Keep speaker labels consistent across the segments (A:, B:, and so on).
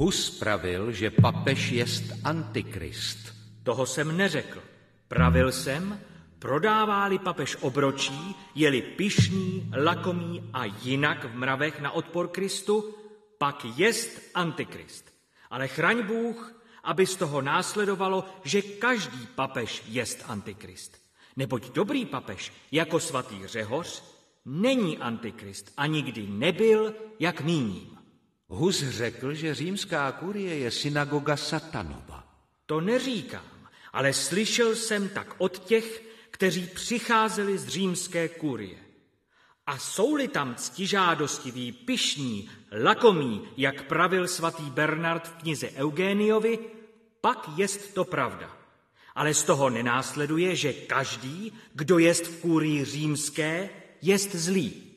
A: Hus pravil, že papež jest antikrist.
B: Toho jsem neřekl. Pravil jsem, prodává-li papež obročí, je-li pišný, lakomý a jinak v mravech na odpor Kristu, pak jest antikrist. Ale chraň Bůh, aby z toho následovalo, že každý papež jest antikrist. Neboť dobrý papež, jako svatý Řehoř, není antikrist a nikdy nebyl, jak míním.
A: Hus řekl, že římská kurie je synagoga satanova.
B: To neříkám, ale slyšel jsem tak od těch, kteří přicházeli z římské kurie. A jsou-li tam ctižádostiví, pišní, lakomí, jak pravil svatý Bernard v knize Eugéniovi, pak jest to pravda. Ale z toho nenásleduje, že každý, kdo jest v kůrii římské, jest zlý.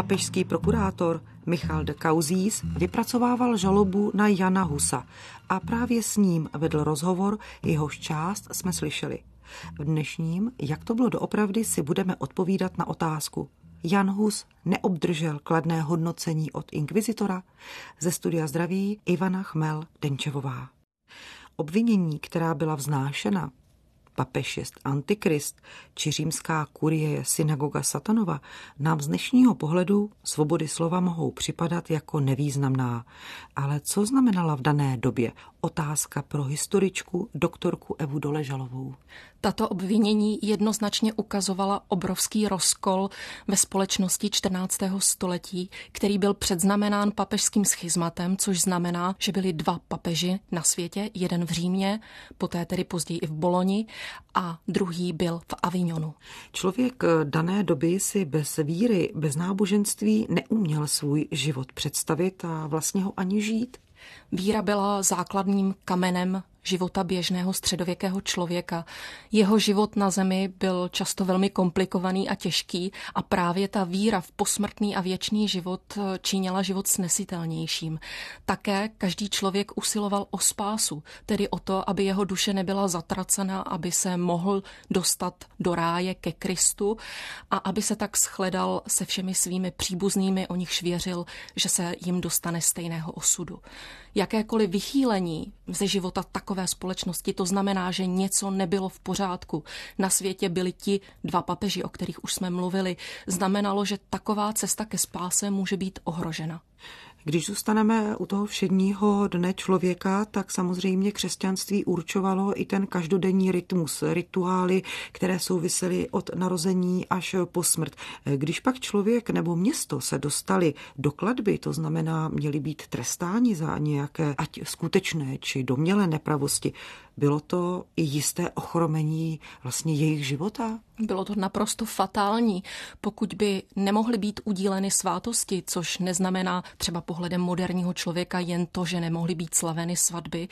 C: Papežský prokurátor Michal de Cauzís vypracovával žalobu na Jana Husa a právě s ním vedl rozhovor, jehož část jsme slyšeli. V dnešním, jak to bylo doopravdy, si budeme odpovídat na otázku. Jan Hus neobdržel kladné hodnocení od inkvizitora? Ze studia zdraví Ivana Chmel-Denčevová. Obvinění, která byla vznášena papež jest antikrist, či římská kurie je synagoga satanova, nám z dnešního pohledu svobody slova mohou připadat jako nevýznamná. Ale co znamenala v dané době? Otázka pro historičku doktorku Evu Doležalovou.
D: Tato obvinění jednoznačně ukazovala obrovský rozkol ve společnosti 14. století, který byl předznamenán papežským schizmatem, což znamená, že byli dva papeži na světě, jeden v Římě, poté tedy později i v Boloni a druhý byl v Avignonu.
C: Člověk dané doby si bez víry, bez náboženství neuměl svůj život představit a vlastně ho ani žít.
D: Víra byla základním kamenem života běžného středověkého člověka. Jeho život na zemi byl často velmi komplikovaný a těžký a právě ta víra v posmrtný a věčný život činila život snesitelnějším. Také každý člověk usiloval o spásu, tedy o to, aby jeho duše nebyla zatracena, aby se mohl dostat do ráje ke Kristu a aby se tak shledal se všemi svými příbuznými, o nichž věřil, že se jim dostane stejného osudu. Jakékoliv vychýlení ze života takové společnosti, to znamená, že něco nebylo v pořádku. Na světě byli ti dva papeži, o kterých už jsme mluvili. Znamenalo, že taková cesta ke spáse může být ohrožena.
C: Když zůstaneme u toho všedního dne člověka, tak samozřejmě křesťanství určovalo i ten každodenní rytmus, rituály, které souvisely od narození až po smrt. Když pak člověk nebo město se dostali do kladby, to znamená měli být trestáni za nějaké ať skutečné či domělé nepravosti, bylo to i jisté ochromení vlastně jejich života?
D: Bylo to naprosto fatální. Pokud by nemohly být udíleny svátosti, což neznamená třeba pohledem moderního člověka jen to, že nemohly být slaveny svatby,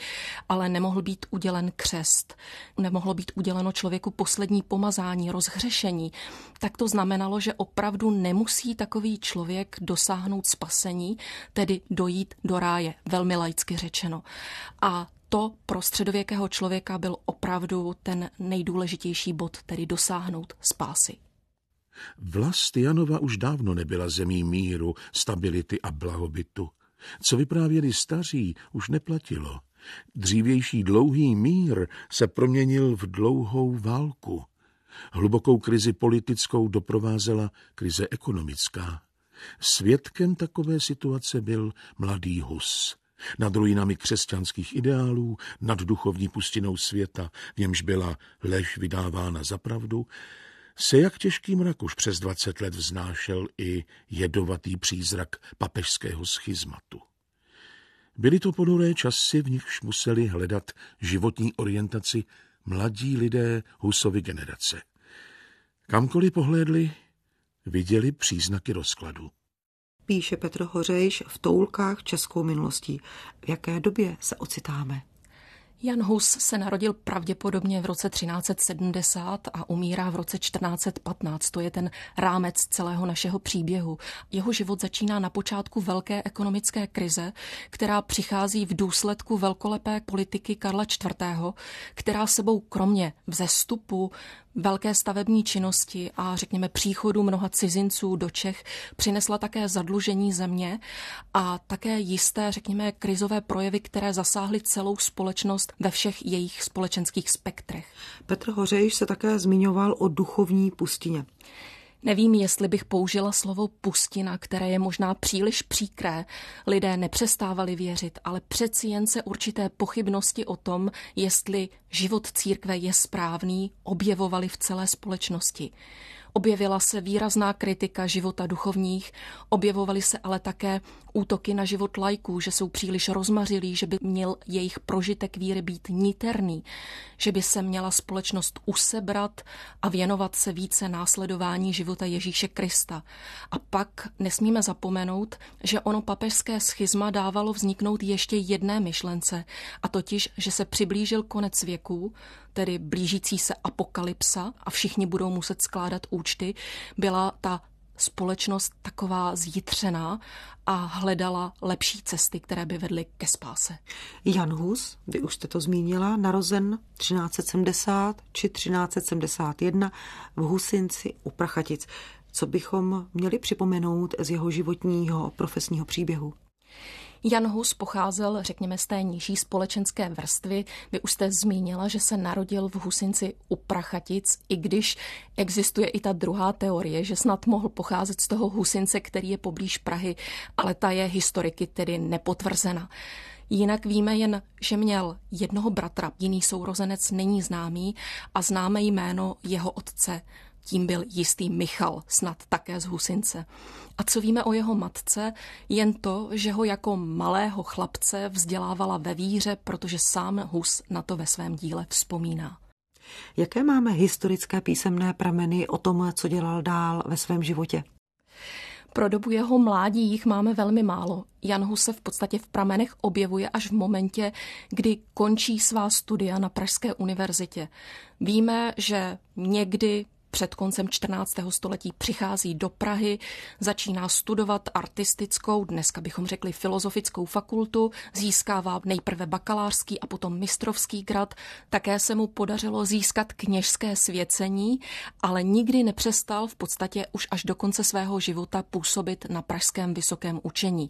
D: ale nemohl být udělen křest, nemohlo být uděleno člověku poslední pomazání, rozhřešení, tak to znamenalo, že opravdu nemusí takový člověk dosáhnout spasení, tedy dojít do ráje, velmi laicky řečeno. A to pro středověkého člověka byl opravdu ten nejdůležitější bod, tedy dosáhnout spásy.
E: Vlast Janova už dávno nebyla zemí míru, stability a blahobytu. Co vyprávěli staří, už neplatilo. Dřívější dlouhý mír se proměnil v dlouhou válku. Hlubokou krizi politickou doprovázela krize ekonomická. Svědkem takové situace byl mladý Hus nad ruinami křesťanských ideálů, nad duchovní pustinou světa, v němž byla lež vydávána za pravdu, se jak těžký mrak už přes dvacet let vznášel i jedovatý přízrak papežského schizmatu. Byly to ponuré časy, v nichž museli hledat životní orientaci mladí lidé Husovy generace. Kamkoliv pohlédli, viděli příznaky rozkladu
C: píše Petr Hořejš v toulkách českou minulostí. V jaké době se ocitáme?
D: Jan Hus se narodil pravděpodobně v roce 1370 a umírá v roce 1415. To je ten rámec celého našeho příběhu. Jeho život začíná na počátku velké ekonomické krize, která přichází v důsledku velkolepé politiky Karla IV., která sebou kromě vzestupu velké stavební činnosti a řekněme příchodu mnoha cizinců do Čech přinesla také zadlužení země a také jisté, řekněme, krizové projevy, které zasáhly celou společnost ve všech jejich společenských spektrech.
C: Petr Hořejš se také zmiňoval o duchovní pustině.
D: Nevím, jestli bych použila slovo pustina, které je možná příliš příkré. Lidé nepřestávali věřit, ale přeci jen se určité pochybnosti o tom, jestli život církve je správný, objevovaly v celé společnosti. Objevila se výrazná kritika života duchovních, objevovaly se ale také útoky na život lajků, že jsou příliš rozmařilí, že by měl jejich prožitek víry být niterný, že by se měla společnost usebrat a věnovat se více následování života Ježíše Krista. A pak nesmíme zapomenout, že ono papežské schizma dávalo vzniknout ještě jedné myšlence, a totiž, že se přiblížil konec věků, tedy blížící se apokalypsa a všichni budou muset skládat účty, byla ta společnost taková zjitřená a hledala lepší cesty, které by vedly ke spáse.
C: Jan Hus, vy už jste to zmínila, narozen 1370 či 1371 v Husinci u Prachatic. Co bychom měli připomenout z jeho životního profesního příběhu?
D: Jan Hus pocházel, řekněme, z té nižší společenské vrstvy. Vy už jste zmínila, že se narodil v Husinci u Prachatic, i když existuje i ta druhá teorie, že snad mohl pocházet z toho Husince, který je poblíž Prahy, ale ta je historiky tedy nepotvrzena. Jinak víme jen, že měl jednoho bratra, jiný sourozenec není známý a známe jméno jeho otce tím byl jistý Michal, snad také z Husince. A co víme o jeho matce? Jen to, že ho jako malého chlapce vzdělávala ve víře, protože sám Hus na to ve svém díle vzpomíná.
C: Jaké máme historické písemné prameny o tom, co dělal dál ve svém životě?
D: Pro dobu jeho mládí jich máme velmi málo. Jan Hus se v podstatě v pramenech objevuje až v momentě, kdy končí svá studia na Pražské univerzitě. Víme, že někdy před koncem 14. století přichází do Prahy, začíná studovat artistickou, dneska bychom řekli filozofickou fakultu, získává nejprve bakalářský a potom mistrovský grad. Také se mu podařilo získat kněžské svěcení, ale nikdy nepřestal v podstatě už až do konce svého života působit na pražském vysokém učení.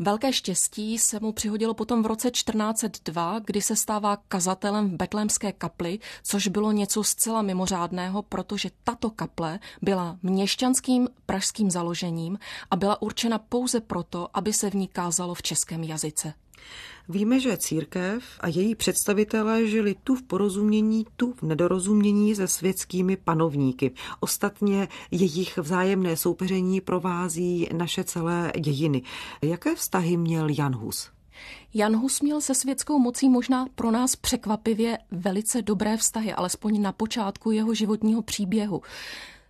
D: Velké štěstí se mu přihodilo potom v roce 1402, kdy se stává kazatelem v betlémské kapli, což bylo něco zcela mimořádného, protože tato kaple byla měšťanským pražským založením a byla určena pouze proto, aby se v ní kázalo v českém jazyce.
C: Víme, že církev a její představitelé žili tu v porozumění, tu v nedorozumění se světskými panovníky. Ostatně jejich vzájemné soupeření provází naše celé dějiny. Jaké vztahy měl Jan Hus?
D: Jan Hus měl se světskou mocí možná pro nás překvapivě velice dobré vztahy, alespoň na počátku jeho životního příběhu.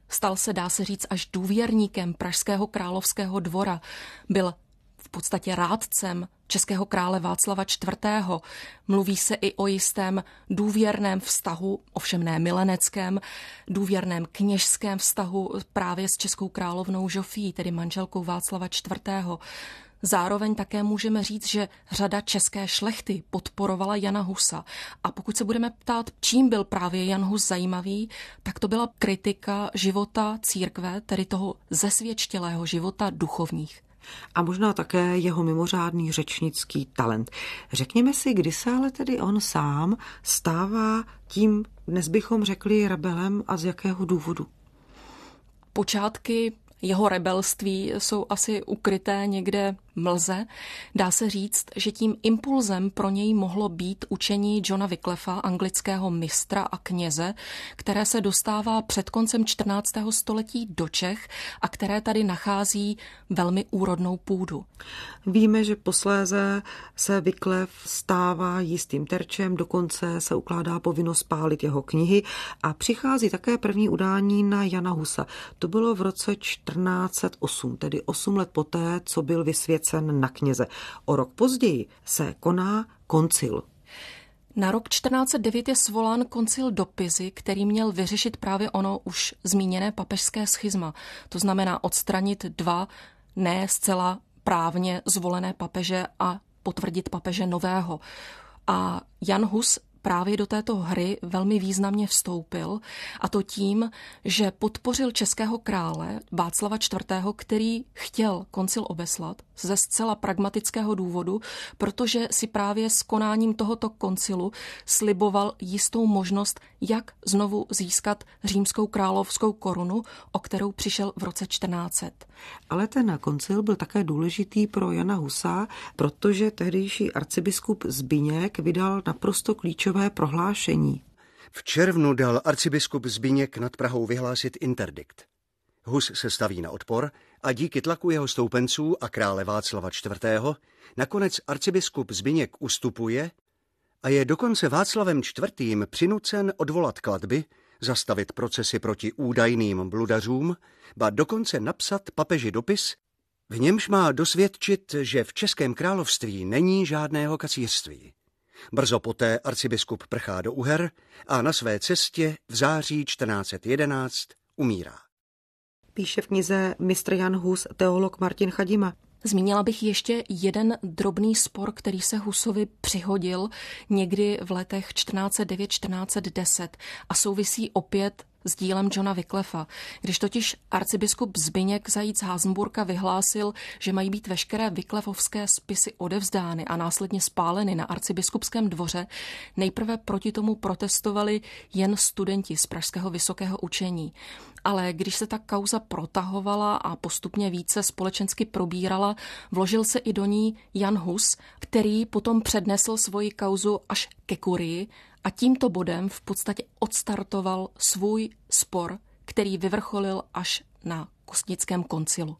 D: Stal se, dá se říct, až důvěrníkem Pražského královského dvora. Byl v podstatě rádcem českého krále Václava IV. Mluví se i o jistém důvěrném vztahu, ovšem ne mileneckém, důvěrném kněžském vztahu právě s českou královnou Žofí, tedy manželkou Václava IV. Zároveň také můžeme říct, že řada české šlechty podporovala Jana Husa. A pokud se budeme ptát, čím byl právě Jan Hus zajímavý, tak to byla kritika života církve, tedy toho zesvědčilého života duchovních
C: a možná také jeho mimořádný řečnický talent. Řekněme si, kdy se ale tedy on sám stává tím, dnes bychom řekli, rebelem a z jakého důvodu?
D: Počátky jeho rebelství jsou asi ukryté někde mlze, dá se říct, že tím impulzem pro něj mohlo být učení Johna Wyclefa, anglického mistra a kněze, které se dostává před koncem 14. století do Čech a které tady nachází velmi úrodnou půdu.
C: Víme, že posléze se Wyclef stává jistým terčem, dokonce se ukládá povinnost pálit jeho knihy a přichází také první udání na Jana Husa. To bylo v roce 1408, tedy 8 let poté, co byl vysvěcen na kněze. O rok později se koná koncil.
D: Na rok 1409 je svolán koncil do Pizy, který měl vyřešit právě ono už zmíněné papežské schizma. To znamená odstranit dva ne zcela právně zvolené papeže a potvrdit papeže nového. A Jan Hus právě do této hry velmi významně vstoupil a to tím, že podpořil českého krále Václava IV., který chtěl koncil obeslat ze zcela pragmatického důvodu, protože si právě s konáním tohoto koncilu sliboval jistou možnost, jak znovu získat římskou královskou korunu, o kterou přišel v roce 1400.
C: Ale ten koncil byl také důležitý pro Jana Husa, protože tehdejší arcibiskup Zbiněk vydal naprosto klíčové prohlášení.
F: V červnu dal arcibiskup Zbiněk nad Prahou vyhlásit interdikt. Hus se staví na odpor a díky tlaku jeho stoupenců a krále Václava IV. nakonec arcibiskup Zbiněk ustupuje a je dokonce Václavem IV. přinucen odvolat kladby, zastavit procesy proti údajným bludařům, ba dokonce napsat papeži dopis, v němž má dosvědčit, že v Českém království není žádného kacířství. Brzo poté arcibiskup prchá do Uher a na své cestě v září 1411 umírá.
C: Píše v knize mistr Jan Hus teolog Martin Chadima.
D: Zmínila bych ještě jeden drobný spor, který se Husovi přihodil někdy v letech 1409-1410 a souvisí opět s dílem Johna Wyclefa, když totiž arcibiskup Zbyněk Zajíc Házenburka vyhlásil, že mají být veškeré Wyclefovské spisy odevzdány a následně spáleny na arcibiskupském dvoře, nejprve proti tomu protestovali jen studenti z Pražského vysokého učení. Ale když se ta kauza protahovala a postupně více společensky probírala, vložil se i do ní Jan Hus, který potom přednesl svoji kauzu až ke kurii a tímto bodem v podstatě odstartoval svůj spor, který vyvrcholil až na Kostnickém koncilu.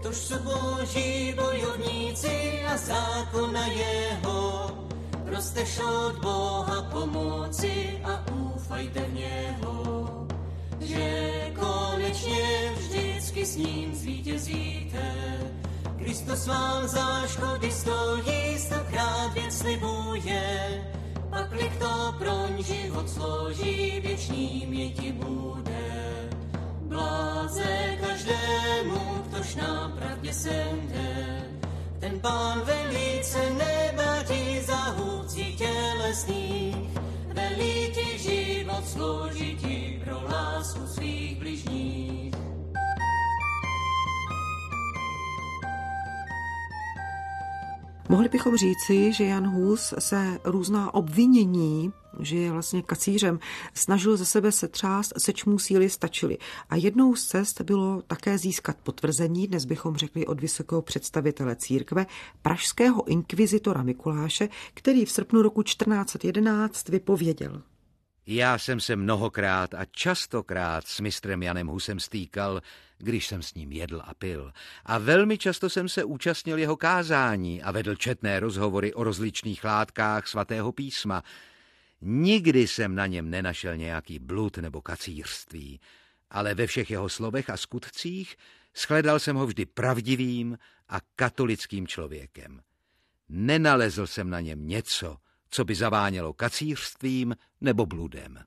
G: Ktož jsou boží bojovníci a zákona jeho, prosteš od Boha pomoci a úfajte v něho že konečně vždycky s ním zvítězíte. Kristus vám za škody stojí, stokrát věc slibuje, pak to pro život složí, věčný měti bude. Bláze každému, ktož na pravdě sende, ten pán velice nebadí
C: Mohli bychom říci, že Jan Hus se různá obvinění že je vlastně kacířem, snažil ze sebe setřást, seč mu síly stačily. A jednou z cest bylo také získat potvrzení, dnes bychom řekli od vysokého představitele církve, pražského inkvizitora Mikuláše, který v srpnu roku 1411 vypověděl.
A: Já jsem se mnohokrát a častokrát s mistrem Janem Husem stýkal, když jsem s ním jedl a pil. A velmi často jsem se účastnil jeho kázání a vedl četné rozhovory o rozličných látkách svatého písma. Nikdy jsem na něm nenašel nějaký blud nebo kacířství, ale ve všech jeho slovech a skutcích shledal jsem ho vždy pravdivým a katolickým člověkem. Nenalezl jsem na něm něco, co by zavánělo kacířstvím nebo bludem.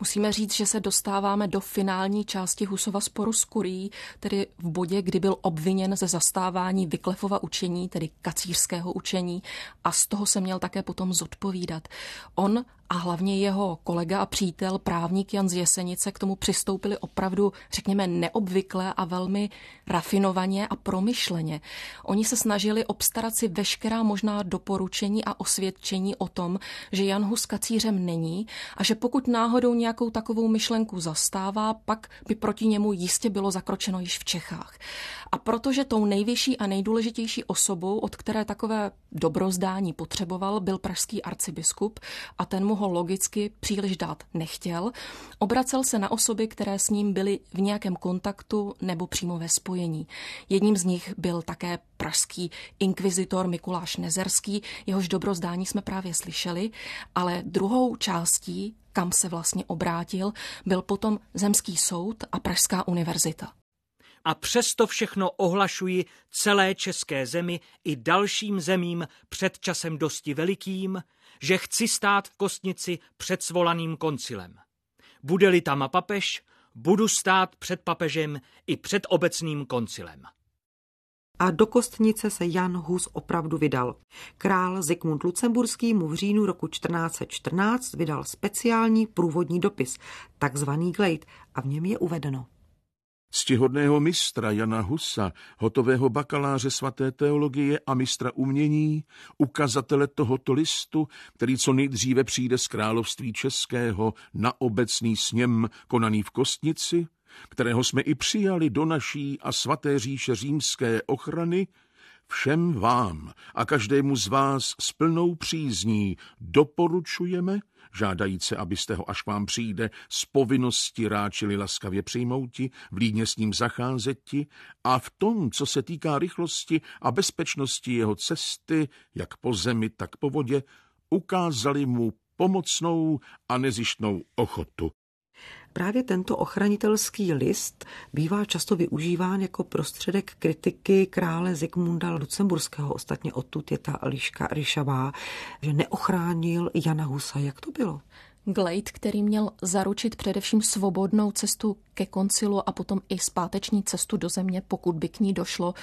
D: Musíme říct, že se dostáváme do finální části Husova sporu s Kurií, tedy v bodě, kdy byl obviněn ze zastávání Vyklefova učení, tedy kacířského učení, a z toho se měl také potom zodpovídat. On a hlavně jeho kolega a přítel, právník Jan z Jesenice, k tomu přistoupili opravdu, řekněme, neobvykle a velmi rafinovaně a promyšleně. Oni se snažili obstarat si veškerá možná doporučení a osvědčení o tom, že Jan Hus kacířem není a že pokud náhodou nějakou takovou myšlenku zastává, pak by proti němu jistě bylo zakročeno již v Čechách. A protože tou nejvyšší a nejdůležitější osobou, od které takové dobrozdání potřeboval, byl pražský arcibiskup a ten mu ho logicky příliš dát nechtěl, obracel se na osoby, které s ním byly v nějakém kontaktu nebo přímo ve spojení. Jedním z nich byl také pražský inkvizitor Mikuláš Nezerský, jehož dobrozdání jsme právě slyšeli, ale druhou částí kam se vlastně obrátil, byl potom Zemský soud a Pražská univerzita.
B: A přesto všechno ohlašuji celé české zemi i dalším zemím před časem dosti velikým, že chci stát v Kostnici před svolaným koncilem. Bude-li tam papež, budu stát před papežem i před obecným koncilem
C: a do kostnice se Jan Hus opravdu vydal. Král Zikmund Lucemburský mu v říjnu roku 1414 vydal speciální průvodní dopis, takzvaný Glejt, a v něm je uvedeno.
E: Stihodného mistra Jana Husa, hotového bakaláře svaté teologie a mistra umění, ukazatele tohoto listu, který co nejdříve přijde z království českého na obecný sněm konaný v Kostnici, kterého jsme i přijali do naší a svaté říše římské ochrany, všem vám a každému z vás s plnou přízní doporučujeme, žádajíce, abyste ho, až vám přijde, z povinnosti ráčili laskavě přijmouti, vlídně s ním zacházeti a v tom, co se týká rychlosti a bezpečnosti jeho cesty, jak po zemi, tak po vodě, ukázali mu pomocnou a nezištnou ochotu.
C: Právě tento ochranitelský list bývá často využíván jako prostředek kritiky krále Zikmunda Lucemburského. Ostatně odtud je ta liška ryšavá, že neochránil Jana Husa. Jak to bylo?
D: Glade, který měl zaručit především svobodnou cestu ke koncilu a potom i zpáteční cestu do země, pokud by k ní došlo,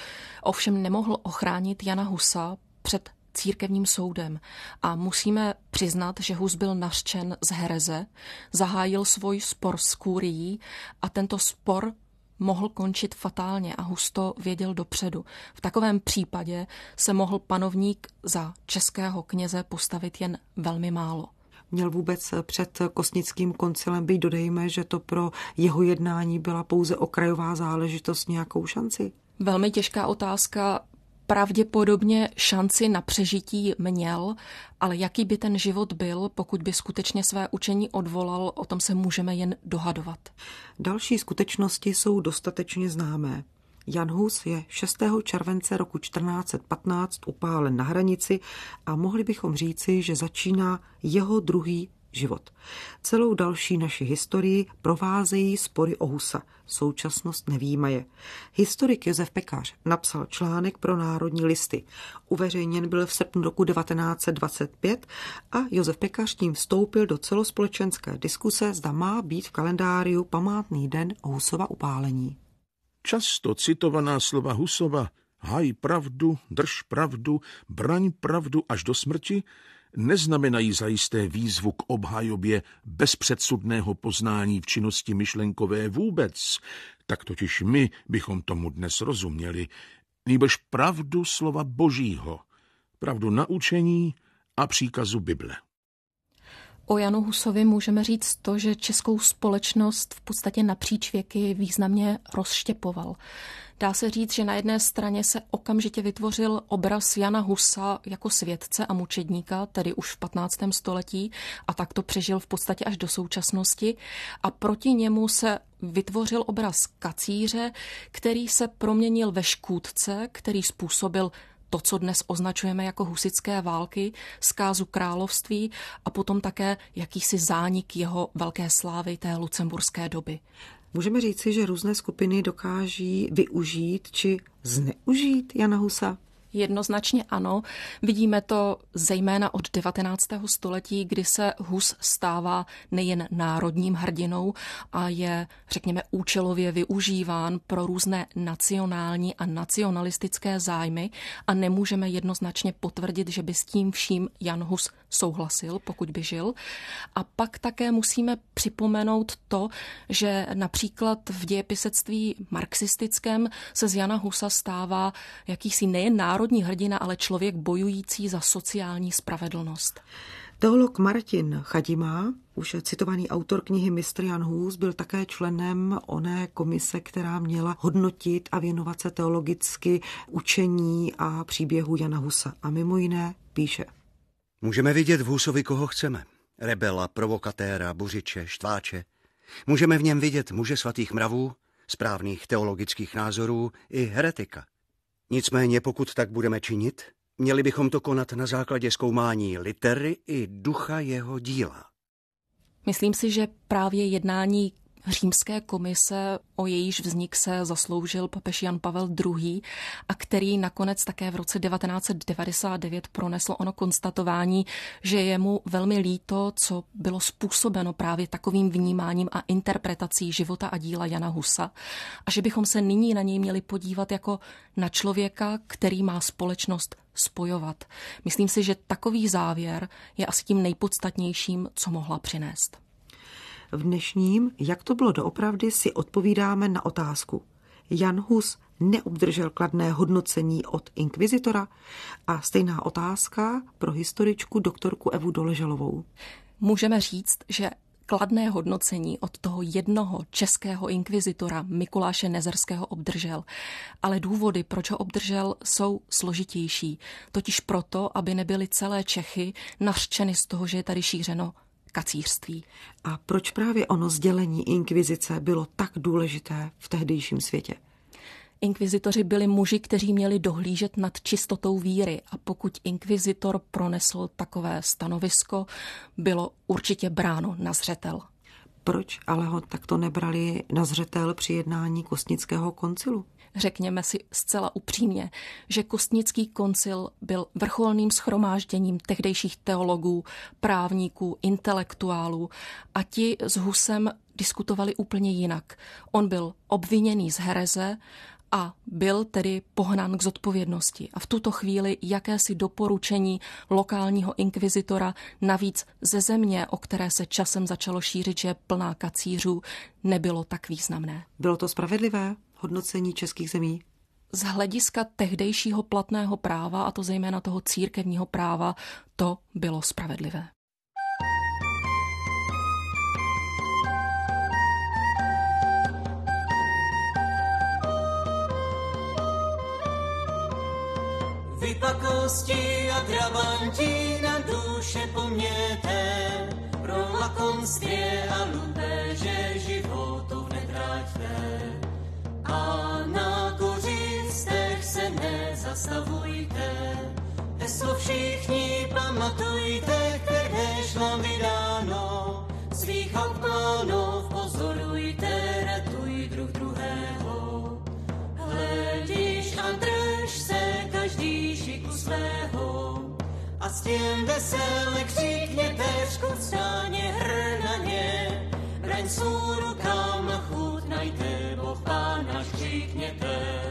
D: ovšem nemohl ochránit Jana Husa před církevním soudem a musíme přiznat, že Hus byl naštěn z hereze, zahájil svůj spor s kůrií a tento spor mohl končit fatálně a Hus to věděl dopředu. V takovém případě se mohl panovník za českého kněze postavit jen velmi málo
C: měl vůbec před kosnickým koncilem být, dodejme, že to pro jeho jednání byla pouze okrajová záležitost nějakou šanci?
D: Velmi těžká otázka pravděpodobně šanci na přežití měl, ale jaký by ten život byl, pokud by skutečně své učení odvolal, o tom se můžeme jen dohadovat.
C: Další skutečnosti jsou dostatečně známé. Jan Hus je 6. července roku 1415 upálen na hranici a mohli bychom říci, že začíná jeho druhý život. Celou další naši historii provázejí spory o Husa. Současnost nevýmaje. Historik Josef Pekář napsal článek pro Národní listy. Uveřejněn byl v srpnu roku 1925 a Josef Pekář tím vstoupil do celospolečenské diskuse, zda má být v kalendáriu památný den Husova upálení.
E: Často citovaná slova Husova haj pravdu, drž pravdu, braň pravdu až do smrti neznamenají zajisté výzvu k obhajobě bezpředsudného poznání v činnosti myšlenkové vůbec, tak totiž my bychom tomu dnes rozuměli, nýbrž pravdu slova božího, pravdu naučení a příkazu Bible.
D: O Janu Husovi můžeme říct to, že českou společnost v podstatě napříč věky významně rozštěpoval. Dá se říct, že na jedné straně se okamžitě vytvořil obraz Jana Husa jako světce a mučedníka, tedy už v 15. století, a tak to přežil v podstatě až do současnosti. A proti němu se vytvořil obraz kacíře, který se proměnil ve škůdce, který způsobil to, co dnes označujeme jako husické války, zkázu království a potom také jakýsi zánik jeho velké slávy té lucemburské doby.
C: Můžeme říci, že různé skupiny dokáží využít či zneužít Jana Husa?
D: Jednoznačně ano. Vidíme to zejména od 19. století, kdy se Hus stává nejen národním hrdinou a je, řekněme, účelově využíván pro různé nacionální a nacionalistické zájmy a nemůžeme jednoznačně potvrdit, že by s tím vším Jan Hus souhlasil, pokud by žil. A pak také musíme připomenout to, že například v dějepisectví marxistickém se z Jana Husa stává jakýsi nejen národní hrdina, ale člověk bojující za sociální spravedlnost.
C: Teolog Martin Chadima, už citovaný autor knihy Mistr Jan Hus, byl také členem oné komise, která měla hodnotit a věnovat se teologicky učení a příběhu Jana Husa. A mimo jiné píše.
F: Můžeme vidět v Husovi, koho chceme. Rebela, provokatéra, buřiče, štváče. Můžeme v něm vidět muže svatých mravů, správných teologických názorů i heretika. Nicméně pokud tak budeme činit, měli bychom to konat na základě zkoumání litery i ducha jeho díla.
D: Myslím si, že právě jednání římské komise, o jejíž vznik se zasloužil papež Jan Pavel II. a který nakonec také v roce 1999 pronesl ono konstatování, že je mu velmi líto, co bylo způsobeno právě takovým vnímáním a interpretací života a díla Jana Husa a že bychom se nyní na něj měli podívat jako na člověka, který má společnost spojovat. Myslím si, že takový závěr je asi tím nejpodstatnějším, co mohla přinést.
C: V dnešním, jak to bylo doopravdy, si odpovídáme na otázku. Jan Hus neobdržel kladné hodnocení od inkvizitora? A stejná otázka pro historičku doktorku Evu Doleželovou.
D: Můžeme říct, že kladné hodnocení od toho jednoho českého inkvizitora Mikuláše Nezerského obdržel. Ale důvody, proč ho obdržel, jsou složitější. Totiž proto, aby nebyly celé Čechy nařčeny z toho, že je tady šířeno kacířství.
C: A proč právě ono sdělení inkvizice bylo tak důležité v tehdejším světě?
D: Inkvizitoři byli muži, kteří měli dohlížet nad čistotou víry a pokud inkvizitor pronesl takové stanovisko, bylo určitě bráno na zřetel.
C: Proč ale ho takto nebrali na zřetel při jednání Kostnického koncilu?
D: Řekněme si zcela upřímně, že Kostnický koncil byl vrcholným schromážděním tehdejších teologů, právníků, intelektuálů a ti s Husem diskutovali úplně jinak. On byl obviněný z hereze a byl tedy pohnán k zodpovědnosti. A v tuto chvíli jakési doporučení lokálního inkvizitora, navíc ze země, o které se časem začalo šířit, že je plná kacířů, nebylo tak významné.
C: Bylo to spravedlivé hodnocení českých zemí?
D: Z hlediska tehdejšího platného práva, a to zejména toho církevního práva, to bylo spravedlivé.
G: Vypakosti a drabanti na duše poměte, pro lakomství a lupeže životu netraťte. Na kořistech se nezastavujte, heslo všichni pamatujte, které vám vydáno, svých obklánov pozorujte, ratuj druh druhého. Hledíš a drž se každý šiku svého, a s tím veselé křikněte, škud stáně hrnaně, braň svou rukám chutnajte, zniknie ten.